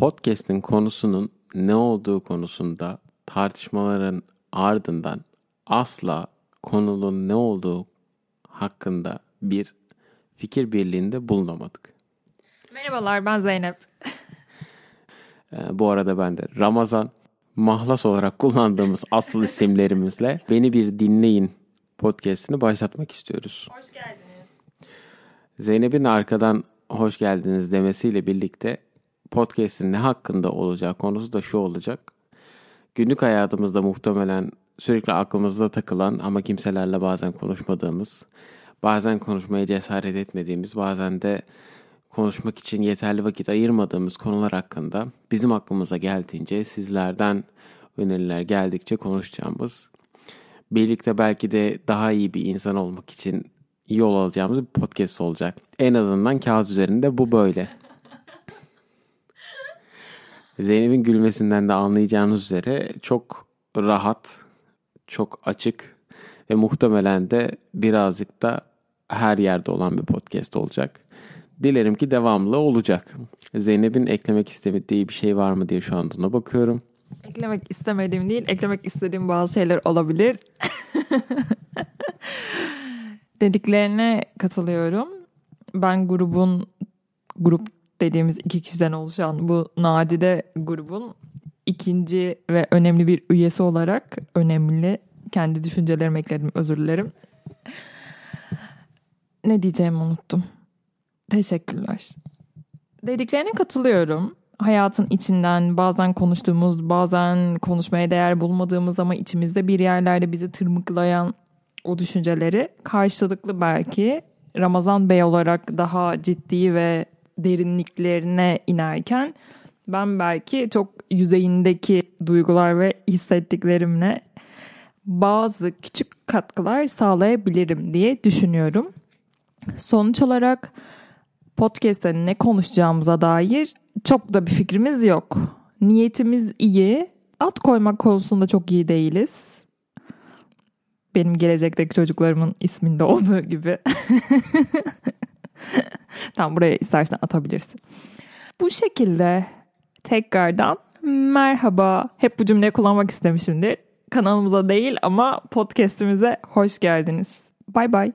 podcast'in konusunun ne olduğu konusunda tartışmaların ardından asla konunun ne olduğu hakkında bir fikir birliğinde bulunamadık. Merhabalar ben Zeynep. Ee, bu arada ben de Ramazan mahlas olarak kullandığımız asıl isimlerimizle Beni Bir Dinleyin podcastini başlatmak istiyoruz. Hoş geldiniz. Zeynep'in arkadan hoş geldiniz demesiyle birlikte podcast'in ne hakkında olacağı konusu da şu olacak. Günlük hayatımızda muhtemelen sürekli aklımızda takılan ama kimselerle bazen konuşmadığımız, bazen konuşmaya cesaret etmediğimiz, bazen de konuşmak için yeterli vakit ayırmadığımız konular hakkında bizim aklımıza geldiğince sizlerden öneriler geldikçe konuşacağımız, birlikte belki de daha iyi bir insan olmak için yol alacağımız bir podcast olacak. En azından kağıt üzerinde bu böyle. Zeynep'in gülmesinden de anlayacağınız üzere çok rahat, çok açık ve muhtemelen de birazcık da her yerde olan bir podcast olacak. Dilerim ki devamlı olacak. Zeynep'in eklemek istemediği bir şey var mı diye şu anda ona bakıyorum. Eklemek istemediğim değil, eklemek istediğim bazı şeyler olabilir. Dediklerine katılıyorum. Ben grubun, grup dediğimiz iki kişiden oluşan bu nadide grubun ikinci ve önemli bir üyesi olarak önemli kendi düşüncelerimi ekledim özür dilerim. Ne diyeceğimi unuttum. Teşekkürler. Dediklerine katılıyorum. Hayatın içinden bazen konuştuğumuz, bazen konuşmaya değer bulmadığımız ama içimizde bir yerlerde bizi tırmıklayan o düşünceleri karşılıklı belki Ramazan Bey olarak daha ciddi ve derinliklerine inerken ben belki çok yüzeyindeki duygular ve hissettiklerimle bazı küçük katkılar sağlayabilirim diye düşünüyorum. Sonuç olarak podcast'te ne konuşacağımıza dair çok da bir fikrimiz yok. Niyetimiz iyi. At koymak konusunda çok iyi değiliz. Benim gelecekteki çocuklarımın isminde olduğu gibi. Tam buraya istersen atabilirsin. Bu şekilde tekrardan merhaba. Hep bu cümleyi kullanmak istemişimdir. Kanalımıza değil ama podcast'imize hoş geldiniz. Bay bay.